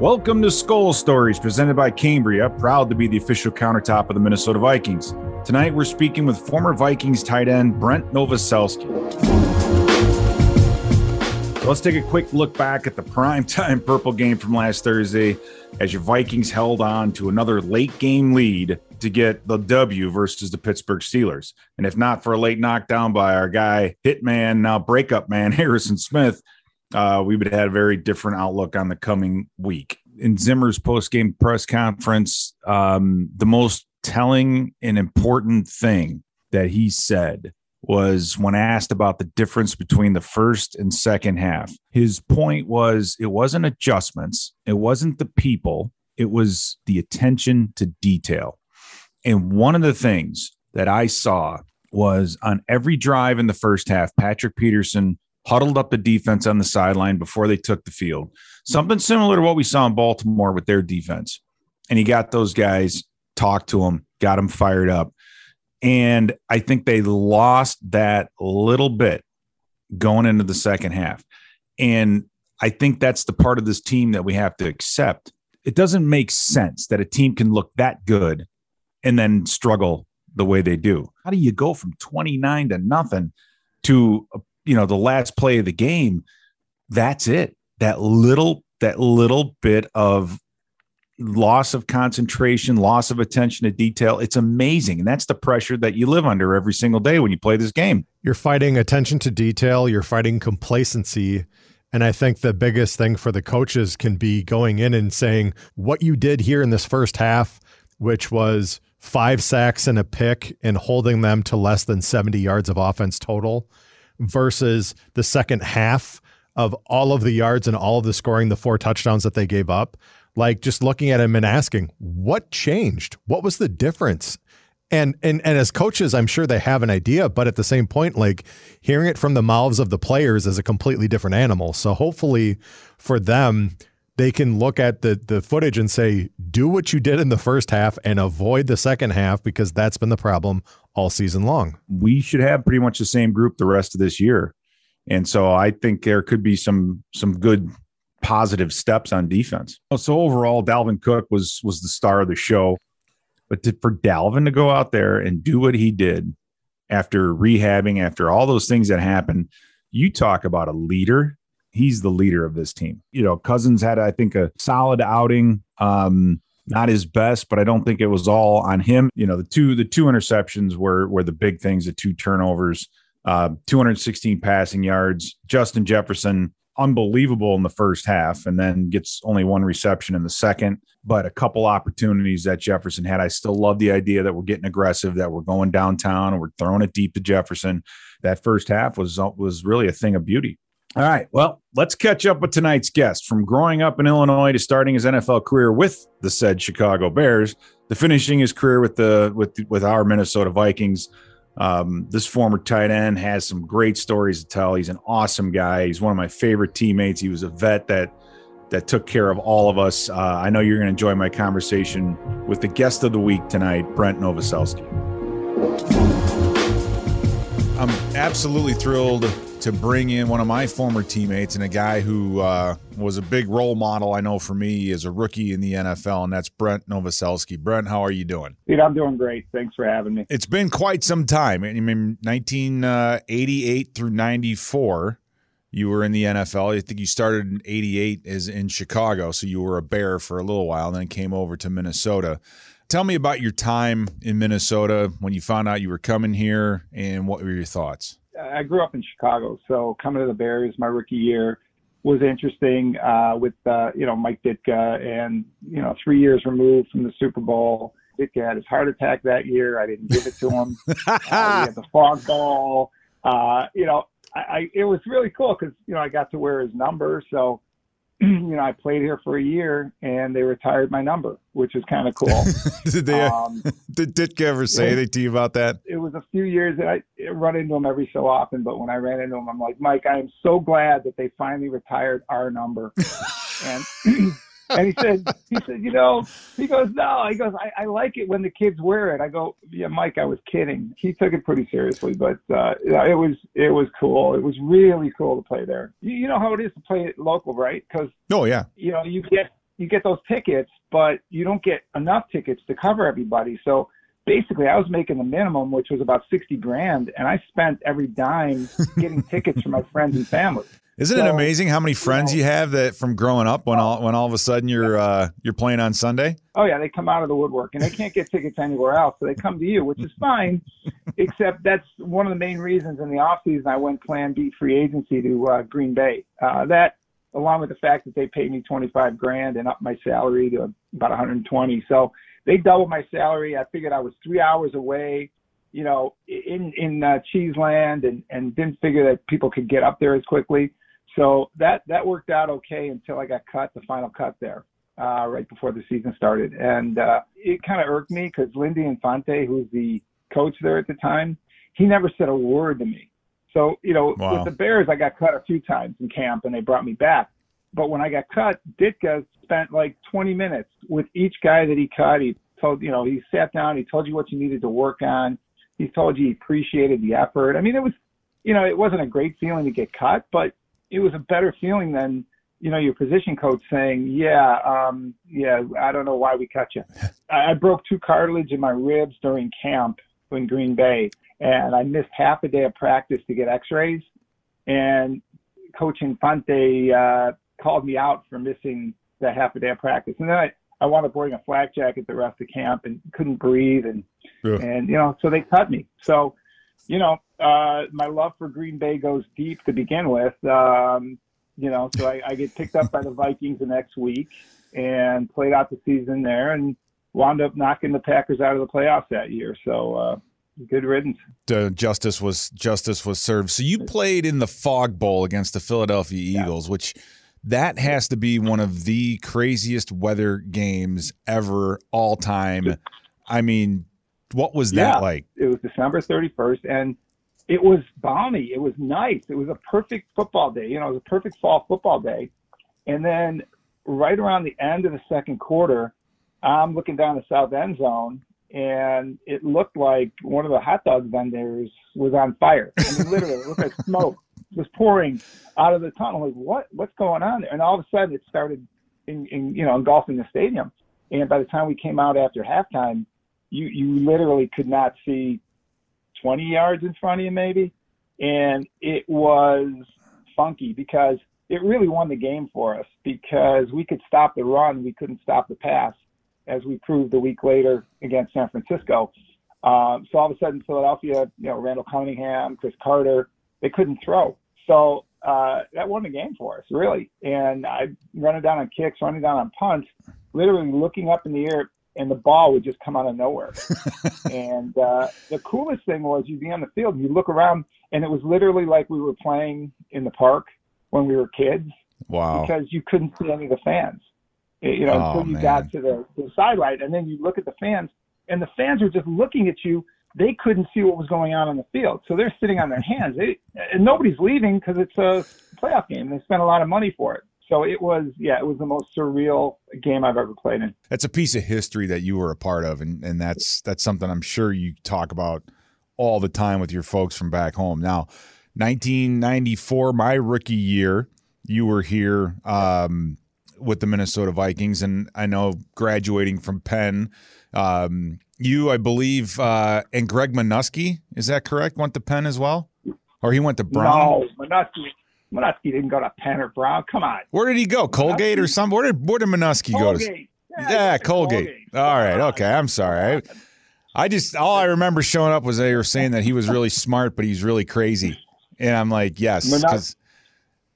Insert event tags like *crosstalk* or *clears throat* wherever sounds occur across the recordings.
Welcome to Skol Stories, presented by Cambria, proud to be the official countertop of the Minnesota Vikings. Tonight, we're speaking with former Vikings tight end Brent Novoselsky. Let's take a quick look back at the primetime purple game from last Thursday as your Vikings held on to another late game lead to get the W versus the Pittsburgh Steelers. And if not for a late knockdown by our guy, hitman, now breakup man, *laughs* Harrison Smith, uh, we would have had a very different outlook on the coming week. In Zimmer's post game press conference, um, the most telling and important thing that he said was when asked about the difference between the first and second half. His point was it wasn't adjustments, it wasn't the people, it was the attention to detail. And one of the things that I saw was on every drive in the first half, Patrick Peterson huddled up the defense on the sideline before they took the field. Something similar to what we saw in Baltimore with their defense. And he got those guys, talked to them, got them fired up. And I think they lost that little bit going into the second half. And I think that's the part of this team that we have to accept. It doesn't make sense that a team can look that good and then struggle the way they do. How do you go from 29 to nothing to you know the last play of the game that's it. That little that little bit of loss of concentration loss of attention to detail it's amazing. And that's the pressure that you live under every single day when you play this game. You're fighting attention to detail you're fighting complacency. And I think the biggest thing for the coaches can be going in and saying what you did here in this first half, which was five sacks and a pick and holding them to less than 70 yards of offense total versus the second half of all of the yards and all of the scoring, the four touchdowns that they gave up. Like just looking at him and asking, what changed? What was the difference? And and and as coaches, I'm sure they have an idea, but at the same point, like hearing it from the mouths of the players is a completely different animal. So hopefully for them, they can look at the the footage and say, do what you did in the first half and avoid the second half because that's been the problem all season long. We should have pretty much the same group the rest of this year. And so I think there could be some some good positive steps on defense. So overall, Dalvin Cook was was the star of the show. But to, for Dalvin to go out there and do what he did after rehabbing, after all those things that happened, you talk about a leader. He's the leader of this team. You know, Cousins had, I think, a solid outing. Um, not his best, but I don't think it was all on him. You know, the two the two interceptions were were the big things, the two turnovers, uh, 216 passing yards. Justin Jefferson, unbelievable in the first half, and then gets only one reception in the second, but a couple opportunities that Jefferson had. I still love the idea that we're getting aggressive, that we're going downtown and we're throwing it deep to Jefferson. That first half was was really a thing of beauty. All right. Well, let's catch up with tonight's guest. From growing up in Illinois to starting his NFL career with the said Chicago Bears, to finishing his career with the with with our Minnesota Vikings. Um, this former tight end has some great stories to tell. He's an awesome guy. He's one of my favorite teammates. He was a vet that that took care of all of us. Uh, I know you're going to enjoy my conversation with the guest of the week tonight, Brent Novoselsky. Absolutely thrilled to bring in one of my former teammates and a guy who uh, was a big role model, I know, for me as a rookie in the NFL, and that's Brent Novoselsky. Brent, how are you doing? Dude, I'm doing great. Thanks for having me. It's been quite some time. I mean, 1988 through 94, you were in the NFL. I think you started in 88 as in Chicago, so you were a Bear for a little while, and then came over to Minnesota. Tell me about your time in Minnesota when you found out you were coming here, and what were your thoughts? I grew up in Chicago, so coming to the Bears my rookie year was interesting uh, with uh, you know Mike Ditka, and you know three years removed from the Super Bowl. Ditka had his heart attack that year. I didn't give it to him. *laughs* uh, we had the fog ball. Uh, you know, I, I it was really cool because you know I got to wear his number, so *clears throat* you know, I played here for a year and they retired my number, which is kind of *laughs* cool. did they? Um, *laughs* did Ditka ever say anything to you about that? It was a few years that I run into him every so often, but when I ran into him, I'm like, Mike, I am so glad that they finally retired our number. *laughs* and *clears throat* and he said, he said, you know, he goes, no, he goes, I, I like it when the kids wear it. I go, yeah, Mike, I was kidding. He took it pretty seriously, but uh, it was it was cool. It was really cool to play there. You, you know how it is to play it local, right? Because oh yeah, you know you get you get those tickets, but you don't get enough tickets to cover everybody. So basically, I was making the minimum, which was about 60 grand, and I spent every dime *laughs* getting tickets for my friends and family. Isn't so, it amazing how many friends you, know, you, have that from growing up when all when all of a sudden you're uh, you're playing on Sunday? Oh yeah, they come out of the woodwork and they can't get tickets anywhere else, so they come to you, which is fine. except that's one of the main reasons in the off season I went Plan B free agency to uh, Green Bay. Uh, that along with the fact that they paid me 25 grand and up my salary to about 120. So they doubled my salary. I figured I was three hours away, you know, in in uh, Cheeseland, and and didn't figure that people could get up there as quickly. So that that worked out okay until I got cut, the final cut there, uh, right before the season started, and uh, it kind of irked me because Lindy Infante, who's the coach there at the time, he never said a word to me. So, you know, wow. with the Bears, I got cut a few times in camp and they brought me back. But when I got cut, Ditka spent like 20 minutes with each guy that he cut. He told, you know, he sat down, he told you what you needed to work on. He told you he appreciated the effort. I mean, it was, you know, it wasn't a great feeling to get cut, but it was a better feeling than, you know, your position coach saying, yeah, um, yeah, I don't know why we cut you. *laughs* I, I broke two cartilage in my ribs during camp in Green Bay and I missed half a day of practice to get X-rays. And Coach Infante uh, called me out for missing that half a day of practice, and then I I wound up wearing a flak jacket the rest of camp and couldn't breathe, and yeah. and you know so they cut me. So you know uh, my love for Green Bay goes deep to begin with. Um, you know, so I, I get picked up by the Vikings the next week and played out the season there and wound up knocking the Packers out of the playoffs that year. So uh, good riddance. Uh, justice was justice was served. So you played in the Fog Bowl against the Philadelphia Eagles, yeah. which that has to be one of the craziest weather games ever, all time. I mean, what was that yeah, like? It was December 31st, and it was balmy. It was nice. It was a perfect football day. You know, it was a perfect fall football day. And then right around the end of the second quarter, I'm looking down the south end zone, and it looked like one of the hot dog vendors was on fire. I mean, literally, it looked like *laughs* smoke was pouring out of the tunnel. Like, what? What's going on there? And all of a sudden, it started, in, in you know, engulfing the stadium. And by the time we came out after halftime, you you literally could not see 20 yards in front of you, maybe. And it was funky because it really won the game for us because we could stop the run, we couldn't stop the pass as we proved a week later against San Francisco. Um, so all of a sudden, Philadelphia, you know, Randall Cunningham, Cris Carter, they couldn't throw. So uh, that won the game for us, really. And I running down on kicks, running down on punts, literally looking up in the air, and the ball would just come out of nowhere. *laughs* and uh, the coolest thing was you'd be on the field, you look around, and it was literally like we were playing in the park when we were kids. Wow! Because you couldn't see any of the fans you know, oh, until you man. got to the, the sideline. And then you look at the fans, and the fans were just looking at you. They couldn't see what was going on on the field, so they're sitting on their *laughs* hands. They, and nobody's leaving because it's a playoff game. They spent a lot of money for it. So it was, yeah, it was the most surreal game I've ever played in. That's a piece of history that you were a part of, and and that's that's something I'm sure you talk about all the time with your folks from back home. Now, 1994, my rookie year, you were here. Um, with the Minnesota Vikings, and I know graduating from Penn, um, you, I believe, uh, and Greg Manusky, is that correct? Went to Penn as well, or he went to Brown? No, Manusky. Manusky didn't go to Penn or Brown. Come on. Where did he go? Colgate Manusky? or some? Where did where did Manusky go to? Yeah, yeah Colgate. Colgate. All right. Okay. I'm sorry. I, I just all I remember showing up was they were saying that he was really smart, but he's really crazy, and I'm like, yes, because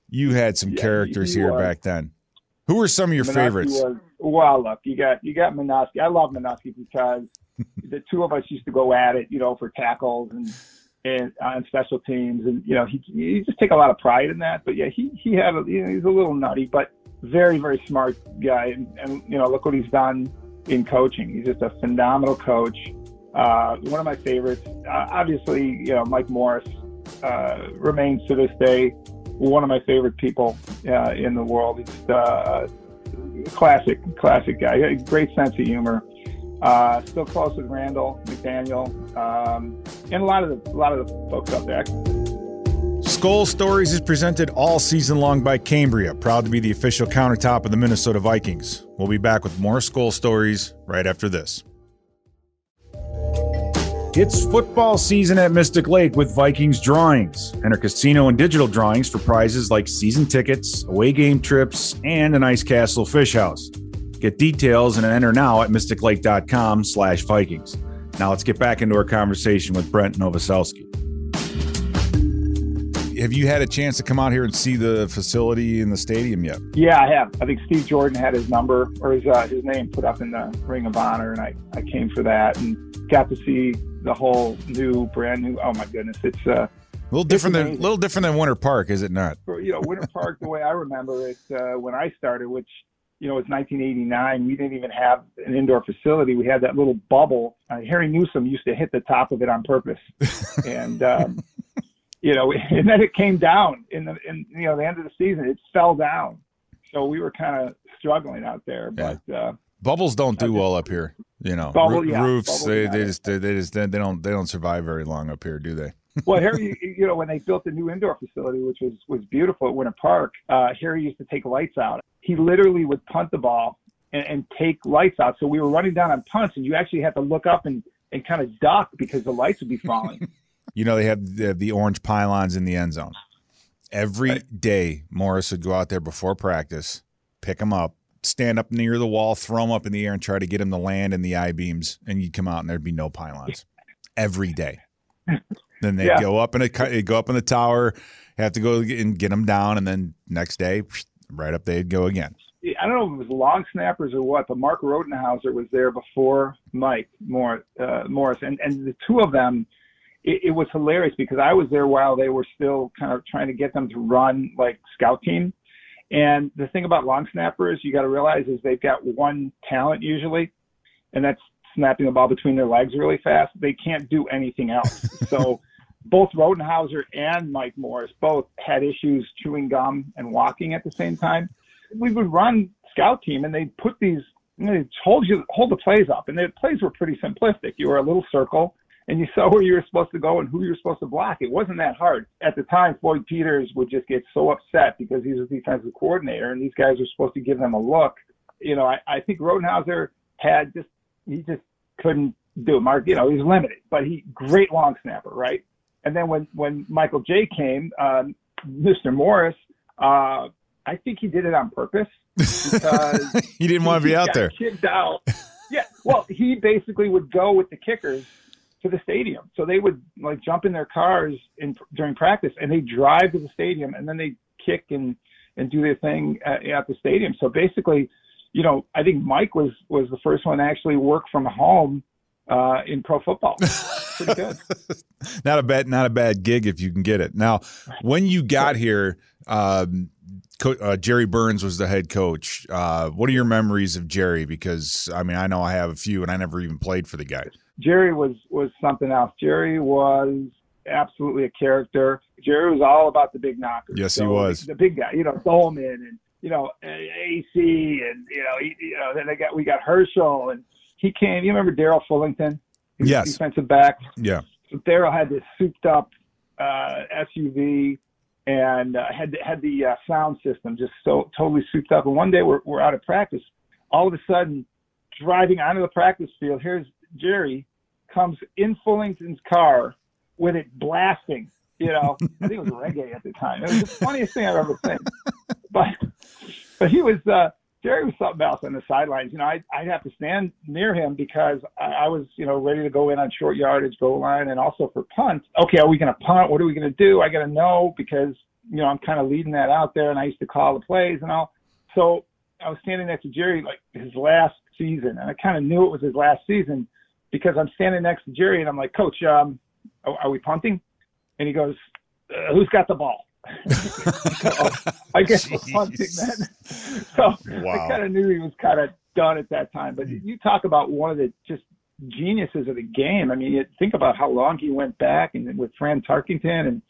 you had some yeah, characters here was. back then. Who are some of your favorites? Was, well, look, you got you got Manusky. I love Manusky because *laughs* the two of us used to go at it, you know, for tackles and and on special teams, and you know, he he just take a lot of pride in that. But yeah, he he had a, you know, he's a little nutty, but very very smart guy, and, and you know, look what he's done in coaching. He's just a phenomenal coach. Uh, one of my favorites, uh, obviously, you know, Mike Morris uh, remains to this day one of my favorite people uh, in the world. He's uh, classic, classic guy. Great sense of humor. Uh, still close with Randall McDaniel um, and a lot of the a lot of the folks up there. Skol Stories is presented all season long by Cambria, proud to be the official countertop of the Minnesota Vikings. We'll be back with more Skol Stories right after this. It's football season at Mystic Lake with Vikings drawings. Enter casino and digital drawings for prizes like season tickets, away game trips, and an ice castle fish house. Get details and enter now at mysticlake.com slash Vikings. Now let's get back into our conversation with Brent Novoselsky. Have you had a chance to come out here and see the facility in the stadium yet? Yeah, I have. I think Steve Jordan had his number or his uh, his name put up in the Ring of Honor, and I, I came for that and got to see the whole new, brand new. Oh my goodness, it's uh, a little different than a little different than Winter Park, is it not? You know, Winter *laughs* Park, the way I remember it uh, when I started, which you know, it's 1989. We didn't even have an indoor facility. We had that little bubble. Uh, Harry Newsome used to hit the top of it on purpose, and um, *laughs* you know, and then it came down in the in you know the end of the season. It fell down, so we were kind of struggling out there. But uh, bubbles don't do well up here. You know, Bubble, yeah, roofs they, they just they, they just they don't they don't survive very long up here, do they? *laughs* well, Harry, you know, when they built the new indoor facility, which was was beautiful at Winter Park, uh, Harry used to take lights out. He literally would punt the ball and, and take lights out. So we were running down on punts, and you actually had to look up and and kind of duck because the lights would be falling. *laughs* you know, they have the, the orange pylons in the end zone. Every right. day, Morris would go out there before practice, pick them up, stand up near the wall, throw them up in the air, and try to get them to land in the I beams, and you'd come out and there'd be no pylons. Every day. Then they yeah. go up in a go up in the tower, have to go and get them down, and then next day, right up they'd go again. I don't know if it was long snappers or what, but Mark Rodenhauser was there before Mike Morris, uh, Morris, and and the two of them. It, it was hilarious because I was there while they were still kind of trying to get them to run like scout team. And the thing about long snappers, you got to realize is they've got one talent usually, and that's snapping the ball between their legs really fast. They can't do anything else. *laughs* so both Rodenhauser and Mike Morris both had issues chewing gum and walking at the same time. We would run scout team and they'd put these, you know, they'd hold you, hold the plays up and the plays were pretty simplistic. You were a little circle and you saw where you were supposed to go and who you were supposed to block. It wasn't that hard. At the time, Floyd Peters would just get so upset because he was a defensive coordinator and these guys were supposed to give them a look. You know, I, I think Rodenhauser had just, he just couldn't do it. Mark, you know, he's limited, but he, great long snapper, right? And then when when Michael J came, um, Mr. Morris, uh, I think he did it on purpose because *laughs* he didn't want to be out there. Kicked out. Yeah. Well, he basically would go with the kickers to the stadium. So they would like jump in their cars in during practice and they drive to the stadium and then they kick and and do their thing at, at the stadium. So basically, you know, I think Mike was was the first one to actually work from home uh, in pro football. *laughs* Pretty good. not a bad, not a bad gig if you can get it. Now, when you got here, um, uh, Jerry Burns was the head coach. Uh, what are your memories of Jerry? Because I mean, I know I have a few, and I never even played for the guy. Jerry was was something else. Jerry was absolutely a character. Jerry was all about the big knockers. Yes, so he was the big guy. You know, Doleman and you know AC and you know he, you know then they got we got Herschel and he came. You remember Darrell Fullington? Yes. Defensive back. Yeah. So Darrell had this souped up uh, SUV and uh, had had the uh, sound system just so totally souped up. And one day we're we're out of practice. All of a sudden, driving onto the practice field, here's Jerry comes in Fullington's car with it blasting. You know, I think it was reggae at the time. It was the funniest thing I've ever seen. But but he was uh, Jerry was something else on the sidelines. You know, I, I'd have to stand near him because I, I was, you know, ready to go in on short yardage, goal line, and also for punt. Okay, are we going to punt? What are we going to do? I got to know because, you know, I'm kind of leading that out there, and I used to call the plays and all. So I was standing next to Jerry like his last season, and I kind of knew it was his last season because I'm standing next to Jerry, and I'm like, Coach, um, are, are we punting? And he goes, uh, Who's got the ball? So *laughs* I guess we're *laughs* punting then. So wow. I kind of knew he was kind of done at that time. But you talk about one of the just geniuses of the game. I mean, you think about how long he went back and with Fran Tarkenton and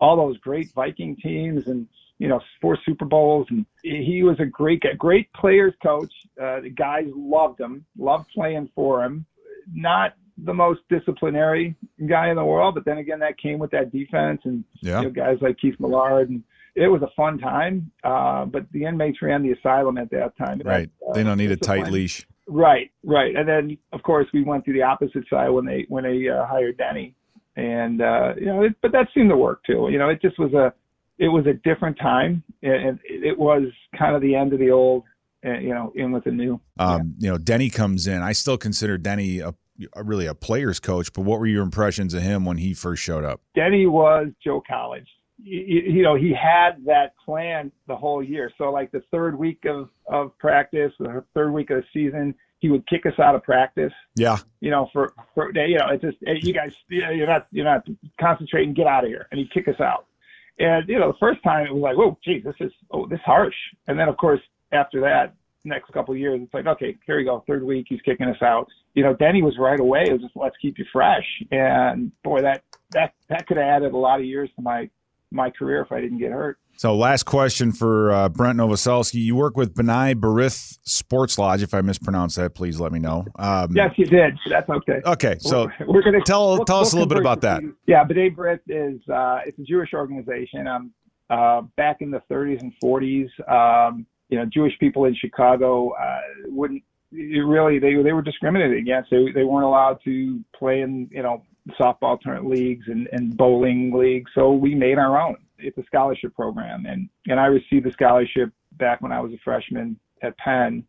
all those great Viking teams and you know four Super Bowls and he was a great great players coach. Uh, the guys loved him, loved playing for him. Not the most disciplinary guy in the world, but then again, that came with that defense and yeah. you know, guys like Keith Millard and it was a fun time. Uh, but the inmates ran the asylum at that time. Right. Uh, they don't need a tight leash. Right. Right. And then of course we went to the opposite side when they when they uh, hired Denny, and uh, you know, it, but that seemed to work too. You know, it just was a it was a different time, and it was kind of the end of the old, uh, you know, in with the new. Um, yeah. You know, Denny comes in. I still consider Denny a really a player's coach, but what were your impressions of him when he first showed up? Denny was Joe College. You, you know, he had that plan the whole year. So like the third week of, of practice, the third week of the season, he would kick us out of practice. Yeah. You know, for, for you know, it's just, hey, you guys, you're not, you're not concentrating, get out of here. And he'd kick us out. And, you know, the first time it was like, whoa, geez, this is, oh, this harsh. And then of course, after that, next couple of years, it's like, okay, here we go. Third week, he's kicking us out. You know, Denny was right away. It was just, let's keep you fresh. And boy, that, that, that could have added a lot of years to my, my career if I didn't get hurt. So, last question for uh, Brent Novoselsky. You work with B'nai Barith Sports Lodge. If I mispronounced that, please let me know. Um, yes, you did. That's okay. Okay, so we're, we're gonna tell we'll, tell us we'll a little bit about that. Yeah, B'nai B'rith is uh, it's a Jewish organization. Um, uh, back in the 30s and 40s, um, you know, Jewish people in Chicago uh, wouldn't really they they were discriminated against. They they weren't allowed to play in you know softball tournament leagues and, and bowling leagues. So we made our own. It's a scholarship program, and and I received a scholarship back when I was a freshman at Penn,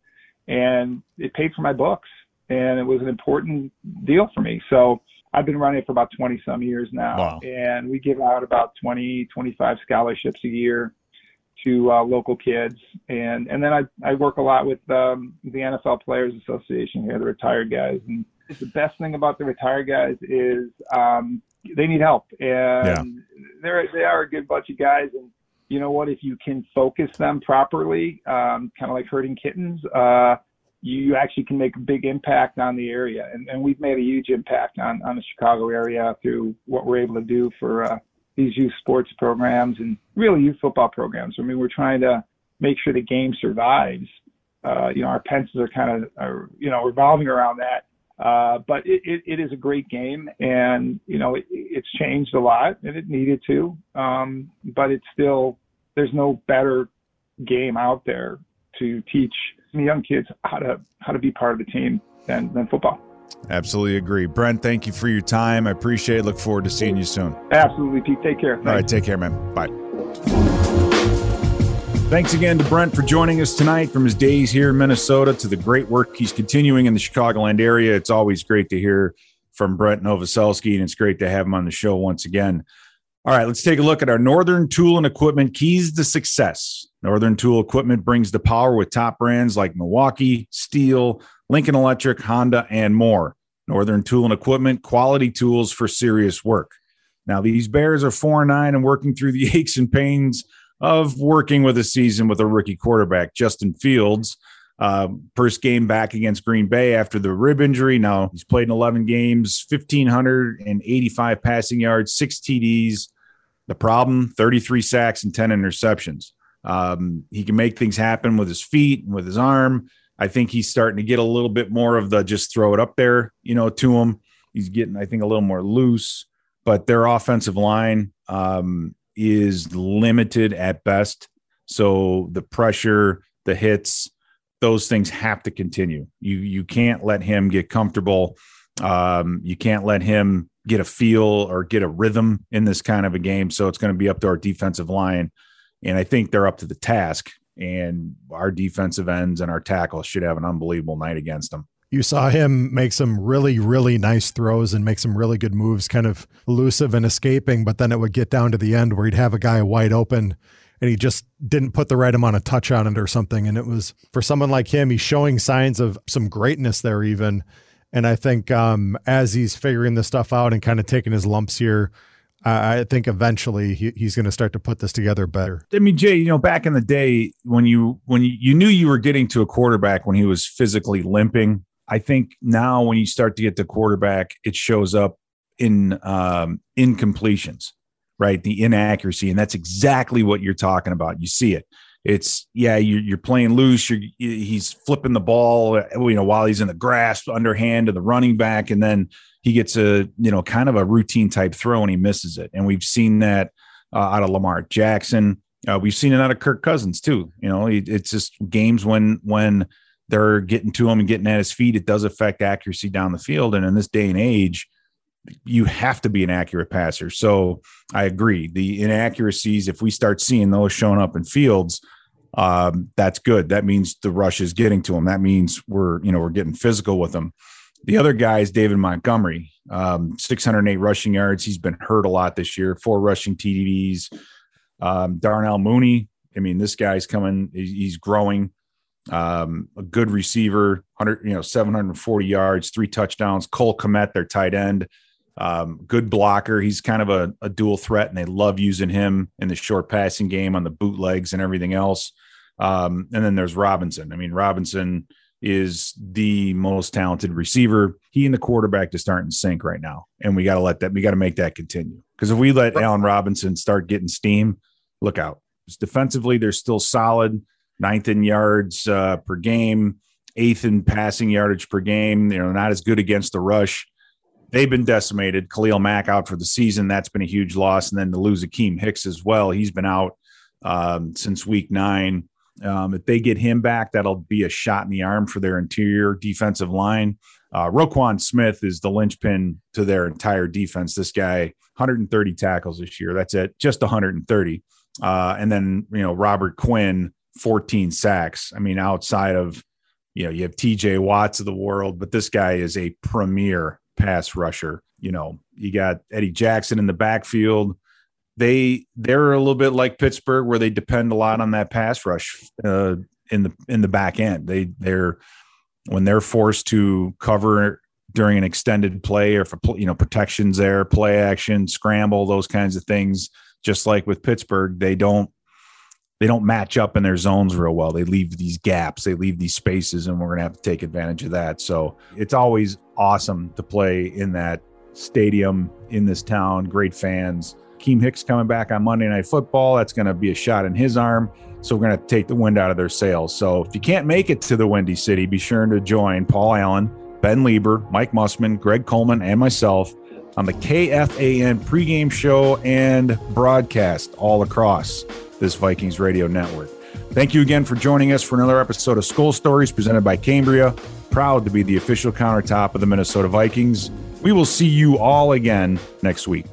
and it paid for my books, and it was an important deal for me. So I've been running it for about 20 some years now, wow. and we give out about 20, 25 scholarships a year to uh, local kids, and and then I I work a lot with um, the NFL Players Association here, the retired guys, and the best thing about the retired guys is um, they need help, and yeah. they're they are a good bunch of guys, and you know what? If you can focus them properly, um, kind of like herding kittens, uh, you actually can make a big impact on the area, and, and we've made a huge impact on on the Chicago area through what we're able to do for uh, these youth sports programs and really youth football programs. I mean, we're trying to make sure the game survives. Uh, you know, our pencils are kind of, are, you know, revolving around that. Uh, but it, it, it is a great game, and you know it, it's changed a lot, and it needed to. Um, but it's still there's no better game out there to teach young kids how to how to be part of the team than than football. Absolutely agree. Brent, thank you for your time. I appreciate it. Look forward to seeing you soon. Absolutely, Pete. Take care. Thanks. All right, take care, man. Bye. Thanks again to Brent for joining us tonight from his days here in Minnesota to the great work he's continuing in the Chicagoland area. It's always great to hear from Brent Novoselsky, and it's great to have him on the show once again. All right, let's take a look at our Northern Tool and Equipment keys to success. Northern Tool Equipment brings the power with top brands like Milwaukee, Stihl, Lincoln Electric, Honda, and more. Northern Tool and Equipment, quality tools for serious work. Now, these Bears are 4 9 and working through the *laughs* aches and pains of working with a season with a rookie quarterback, Justin Fields. Uh, first game back against Green Bay after the rib injury. Now he's played in 11 games, 1,585 passing yards, six TDs. The problem 33 sacks and 10 interceptions. Um, he can make things happen with his feet and with his arm. I think he's starting to get a little bit more of the just throw it up there, you know, to him. He's getting, I think, a little more loose, but their offensive line um, is limited at best. So the pressure, the hits, those things have to continue. You you can't let him get comfortable. Um, you can't let him get a feel or get a rhythm in this kind of a game. So it's going to be up to our defensive line, and I think they're up to the task and our defensive ends and our tackles should have an unbelievable night against them. You saw him make some really, really nice throws and make some really good moves, kind of elusive and escaping, but then it would get down to the end where he'd have a guy wide open and he just didn't put the right amount of touch on it or something. And it was for someone like him, he's showing signs of some greatness there, even. And I think um, as he's figuring this stuff out and kind of taking his lumps here, I think eventually he, he's going to start to put this together better. I mean, Jay, you know, back in the day when you when you, you knew you were getting to a quarterback when he was physically limping, I think now when you start to get the quarterback, it shows up in um, incompletions, right? The inaccuracy, and that's exactly what you're talking about. You see it. it's yeah, you're, you're playing loose. You're, he's flipping the ball, you know, while he's in the grasp, underhand to the running back, and then he gets a you know kind of a routine type throw and he misses it. And we've seen that uh, out of Lamar Jackson. Uh, we've seen it out of Kirk Cousins too. You know, it's just games when when they're getting to him and getting at his feet. It does affect accuracy down the field. And in this day and age, you have to be an accurate passer. So I agree. The inaccuracies, if we start seeing those showing up in fields, um, that's good. That means the rush is getting to him. That means we're, you know, we're getting physical with him. The other guy is David Montgomery, um, 608 rushing yards. He's been hurt a lot this year, four rushing TDs. Um, Darnell Mooney, I mean, this guy's coming, he's growing. Um, a good receiver, 100, you know, 740 yards, three touchdowns. Cole Kmet, their tight end, um, good blocker. He's kind of a, a, dual threat, and they love using him in the short passing game on the bootlegs and everything else. Um, and then there's Robinson. I mean, Robinson is the most talented receiver. He and the quarterback to start in sync right now, and we got to let that. We got to make that continue because if we let Allen Robinson start getting steam, look out. Defensively, they're still solid. Ninth in yards uh, per game, eighth in passing yardage per game. You know, not as good against the rush they've been decimated. Khalil Mack out for the season. That's been a huge loss. And then to lose Akiem Hicks as well. He's been out um, since week nine. Um, if they get him back, that'll be a shot in the arm for their interior defensive line. Uh, Roquan Smith is the linchpin to their entire defense. This guy, 130 tackles this year. That's it, just 130. Uh, and then, you know, Robert Quinn, 14 sacks. I mean, outside of, you know, you have TJ Watts of the world, but this guy is a premier pass rusher. You know, you got Eddie Jackson in the backfield. They they're a little bit like Pittsburgh, where they depend a lot on that pass rush uh, in the in the back end. They they're when they're forced to cover during an extended play or for you know protections there, play action, scramble, those kinds of things. Just like with Pittsburgh, they don't they don't match up in their zones real well. They leave these gaps, they leave these spaces, and we're going to have to take advantage of that. So it's always awesome to play in that stadium in this town. Great fans. Keem Hicks coming back on Monday Night Football. That's going to be a shot in his arm. So we're going to take the wind out of their sails. So if you can't make it to the Windy City, be sure to join Paul Allen, Ben Leber, Mike Mussman, Greg Coleman, and myself on the KFAN pregame show and broadcast all across this Vikings radio network. Thank you again for joining us for another episode of Skol Stories presented by Cambria. Proud to be the official countertop of the Minnesota Vikings. We will see you all again next week.